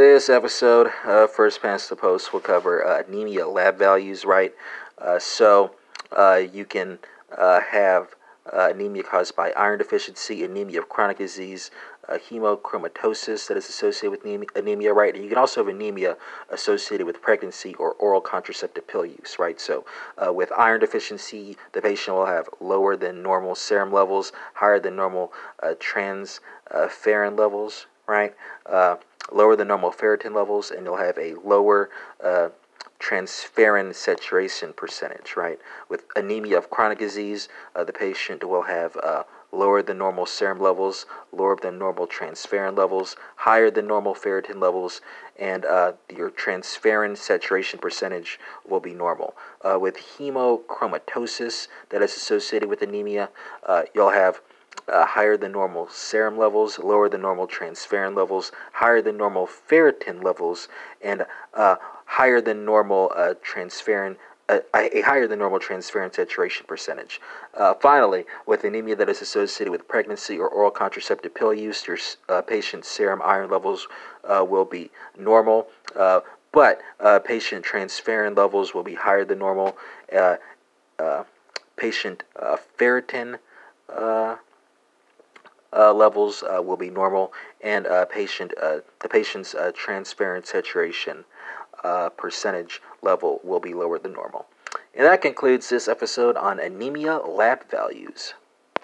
This episode, uh, first past the post, will cover uh, anemia lab values, right? Uh, so uh, you can uh, have uh, anemia caused by iron deficiency, anemia of chronic disease, hemochromatosis that is associated with anemia, right? And you can also have anemia associated with pregnancy or oral contraceptive pill use, right? So with iron deficiency, the patient will have lower than normal serum levels, higher than normal transferrin levels, right? Lower than normal ferritin levels, and you'll have a lower uh, transferrin saturation percentage, right? With anemia of chronic disease, uh, the patient will have uh, lower than normal serum levels, lower than normal transferrin levels, higher than normal ferritin levels, and uh, your transferrin saturation percentage will be normal. Uh, with hemochromatosis that is associated with anemia, uh, you'll have uh, higher than normal serum levels, lower than normal transferrin levels, higher than normal ferritin levels, and uh, higher than normal uh, transferrin. Uh, a higher than normal transferrin saturation percentage. Uh, finally, with anemia that is associated with pregnancy or oral contraceptive pill use, your uh, patient's serum iron levels will be normal, but patient transferrin levels will be higher than normal. patient ferritin levels uh, will be normal, and uh, patient uh, the patient's uh, transferrin saturation uh, percentage level will be lower than normal. And that concludes this episode on anemia lab values.